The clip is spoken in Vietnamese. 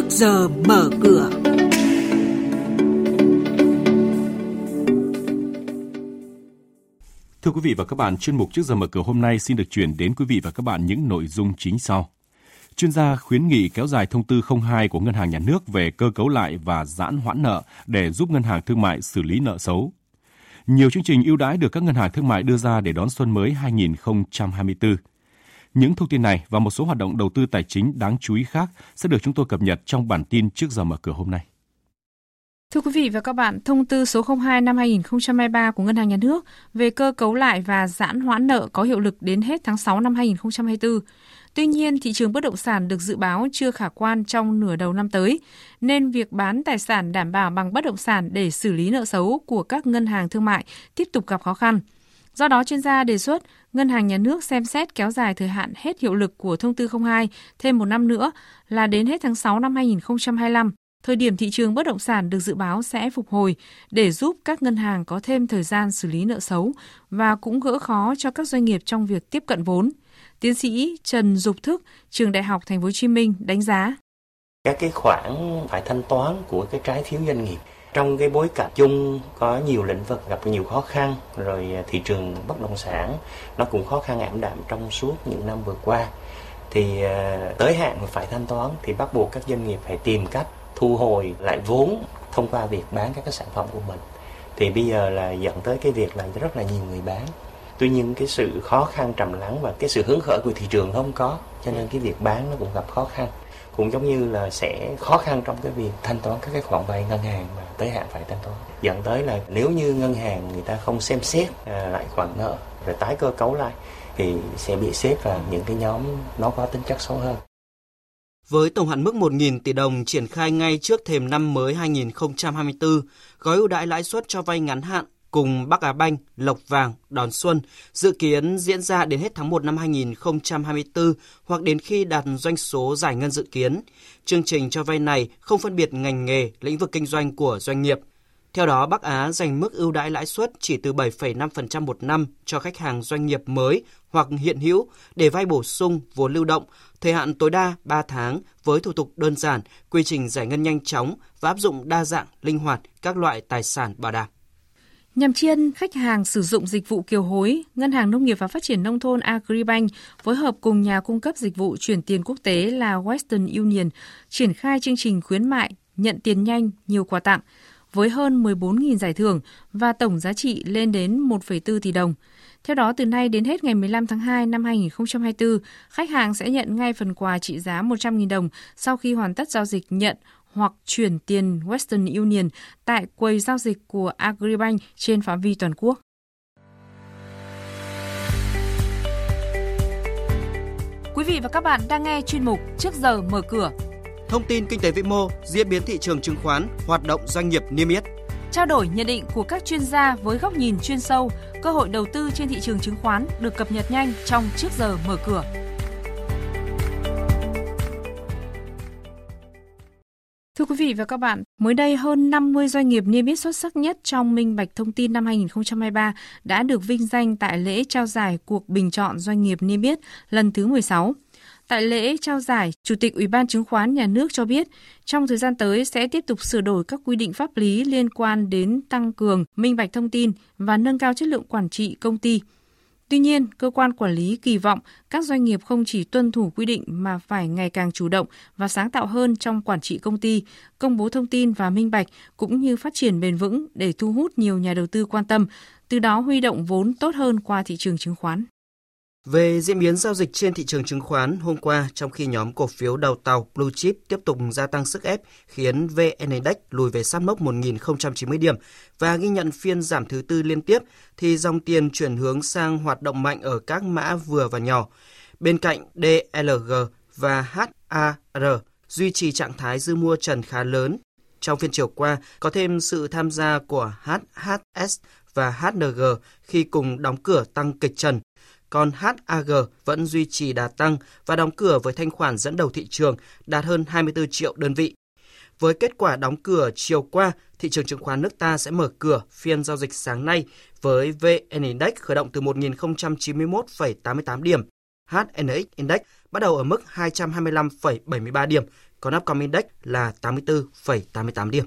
trước giờ mở cửa. Thưa quý vị và các bạn, chuyên mục trước giờ mở cửa hôm nay xin được chuyển đến quý vị và các bạn những nội dung chính sau. Chuyên gia khuyến nghị kéo dài thông tư 02 của Ngân hàng Nhà nước về cơ cấu lại và giãn hoãn nợ để giúp ngân hàng thương mại xử lý nợ xấu. Nhiều chương trình ưu đãi được các ngân hàng thương mại đưa ra để đón xuân mới 2024. Những thông tin này và một số hoạt động đầu tư tài chính đáng chú ý khác sẽ được chúng tôi cập nhật trong bản tin trước giờ mở cửa hôm nay. Thưa quý vị và các bạn, thông tư số 02 năm 2023 của Ngân hàng Nhà nước về cơ cấu lại và giãn hoãn nợ có hiệu lực đến hết tháng 6 năm 2024. Tuy nhiên, thị trường bất động sản được dự báo chưa khả quan trong nửa đầu năm tới, nên việc bán tài sản đảm bảo bằng bất động sản để xử lý nợ xấu của các ngân hàng thương mại tiếp tục gặp khó khăn. Do đó, chuyên gia đề xuất Ngân hàng Nhà nước xem xét kéo dài thời hạn hết hiệu lực của thông tư 02 thêm một năm nữa là đến hết tháng 6 năm 2025 thời điểm thị trường bất động sản được dự báo sẽ phục hồi để giúp các ngân hàng có thêm thời gian xử lý nợ xấu và cũng gỡ khó cho các doanh nghiệp trong việc tiếp cận vốn. Tiến sĩ Trần Dục Thức, trường Đại học Thành phố Hồ Chí Minh đánh giá các cái khoản phải thanh toán của cái trái phiếu doanh nghiệp trong cái bối cảnh chung, có nhiều lĩnh vực gặp nhiều khó khăn, rồi à, thị trường bất động sản nó cũng khó khăn ảm đạm trong suốt những năm vừa qua. Thì à, tới hạn phải thanh toán thì bắt buộc các doanh nghiệp phải tìm cách thu hồi lại vốn thông qua việc bán các cái sản phẩm của mình. Thì bây giờ là dẫn tới cái việc là rất là nhiều người bán. Tuy nhiên cái sự khó khăn trầm lắng và cái sự hứng khởi của thị trường không có, cho nên cái việc bán nó cũng gặp khó khăn cũng giống như là sẽ khó khăn trong cái việc thanh toán các cái khoản vay ngân hàng mà tới hạn phải thanh toán. Dẫn tới là nếu như ngân hàng người ta không xem xét à, lại khoản nợ rồi tái cơ cấu lại thì sẽ bị xếp vào những cái nhóm nó có tính chất xấu hơn. Với tổng hạn mức 1.000 tỷ đồng triển khai ngay trước thềm năm mới 2024, gói ưu đãi lãi suất cho vay ngắn hạn cùng Bắc Á Banh, Lộc Vàng, Đón Xuân dự kiến diễn ra đến hết tháng 1 năm 2024 hoặc đến khi đạt doanh số giải ngân dự kiến. Chương trình cho vay này không phân biệt ngành nghề, lĩnh vực kinh doanh của doanh nghiệp. Theo đó, Bắc Á dành mức ưu đãi lãi suất chỉ từ 7,5% một năm cho khách hàng doanh nghiệp mới hoặc hiện hữu để vay bổ sung vốn lưu động, thời hạn tối đa 3 tháng với thủ tục đơn giản, quy trình giải ngân nhanh chóng và áp dụng đa dạng, linh hoạt các loại tài sản bảo đảm. Nhằm tri ân khách hàng sử dụng dịch vụ kiều hối, Ngân hàng Nông nghiệp và Phát triển Nông thôn Agribank phối hợp cùng nhà cung cấp dịch vụ chuyển tiền quốc tế là Western Union triển khai chương trình khuyến mại nhận tiền nhanh nhiều quà tặng với hơn 14.000 giải thưởng và tổng giá trị lên đến 1,4 tỷ đồng. Theo đó, từ nay đến hết ngày 15 tháng 2 năm 2024, khách hàng sẽ nhận ngay phần quà trị giá 100.000 đồng sau khi hoàn tất giao dịch nhận hoặc chuyển tiền Western Union tại quầy giao dịch của Agribank trên phạm vi toàn quốc. Quý vị và các bạn đang nghe chuyên mục Trước giờ mở cửa. Thông tin kinh tế vĩ mô, diễn biến thị trường chứng khoán, hoạt động doanh nghiệp niêm yết. Trao đổi nhận định của các chuyên gia với góc nhìn chuyên sâu, cơ hội đầu tư trên thị trường chứng khoán được cập nhật nhanh trong Trước giờ mở cửa. Quý vị và các bạn, mới đây hơn 50 doanh nghiệp niêm yết xuất sắc nhất trong minh bạch thông tin năm 2023 đã được vinh danh tại lễ trao giải cuộc bình chọn doanh nghiệp niêm yết lần thứ 16. Tại lễ trao giải, Chủ tịch Ủy ban Chứng khoán Nhà nước cho biết, trong thời gian tới sẽ tiếp tục sửa đổi các quy định pháp lý liên quan đến tăng cường minh bạch thông tin và nâng cao chất lượng quản trị công ty – Tuy nhiên, cơ quan quản lý kỳ vọng các doanh nghiệp không chỉ tuân thủ quy định mà phải ngày càng chủ động và sáng tạo hơn trong quản trị công ty, công bố thông tin và minh bạch cũng như phát triển bền vững để thu hút nhiều nhà đầu tư quan tâm, từ đó huy động vốn tốt hơn qua thị trường chứng khoán. Về diễn biến giao dịch trên thị trường chứng khoán hôm qua, trong khi nhóm cổ phiếu đầu tàu Blue Chip tiếp tục gia tăng sức ép khiến VN Index lùi về sát mốc 1.090 điểm và ghi nhận phiên giảm thứ tư liên tiếp, thì dòng tiền chuyển hướng sang hoạt động mạnh ở các mã vừa và nhỏ. Bên cạnh DLG và HAR duy trì trạng thái dư mua trần khá lớn. Trong phiên chiều qua, có thêm sự tham gia của HHS và HNG khi cùng đóng cửa tăng kịch trần còn HAG vẫn duy trì đà tăng và đóng cửa với thanh khoản dẫn đầu thị trường đạt hơn 24 triệu đơn vị. Với kết quả đóng cửa chiều qua, thị trường chứng khoán nước ta sẽ mở cửa phiên giao dịch sáng nay với VN Index khởi động từ 1.091,88 điểm, HNX Index bắt đầu ở mức 225,73 điểm, còn Upcom Index là 84,88 điểm.